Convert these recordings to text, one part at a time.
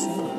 से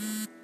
Thank